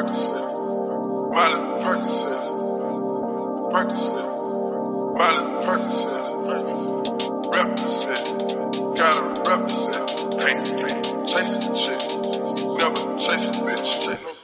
Percocet, Miley Percocet, Percocet, Miley Percocet, represent, gotta represent, ain't chasing shit, never chasing no bitch.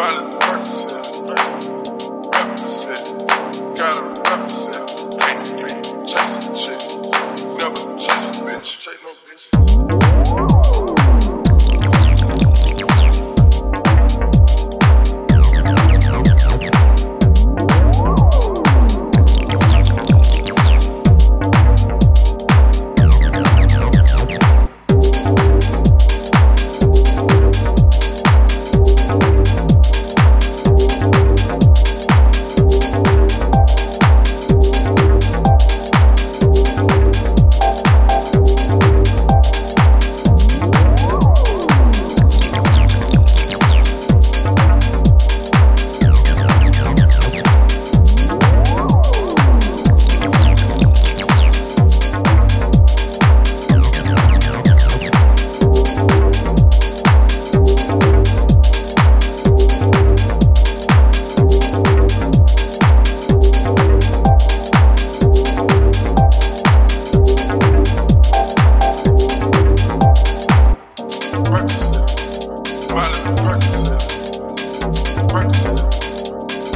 Miley Percocet, represent, gotta represent, ain't chasing shit, never chasing bitch,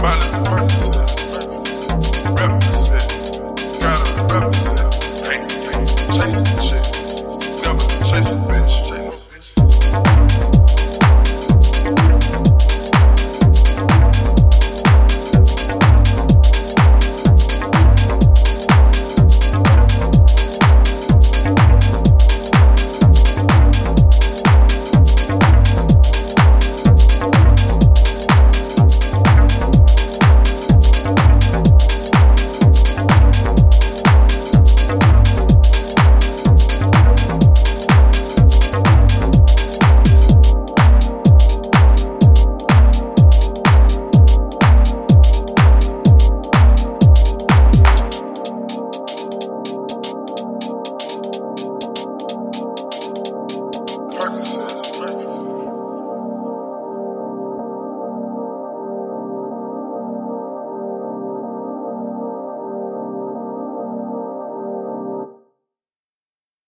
Miley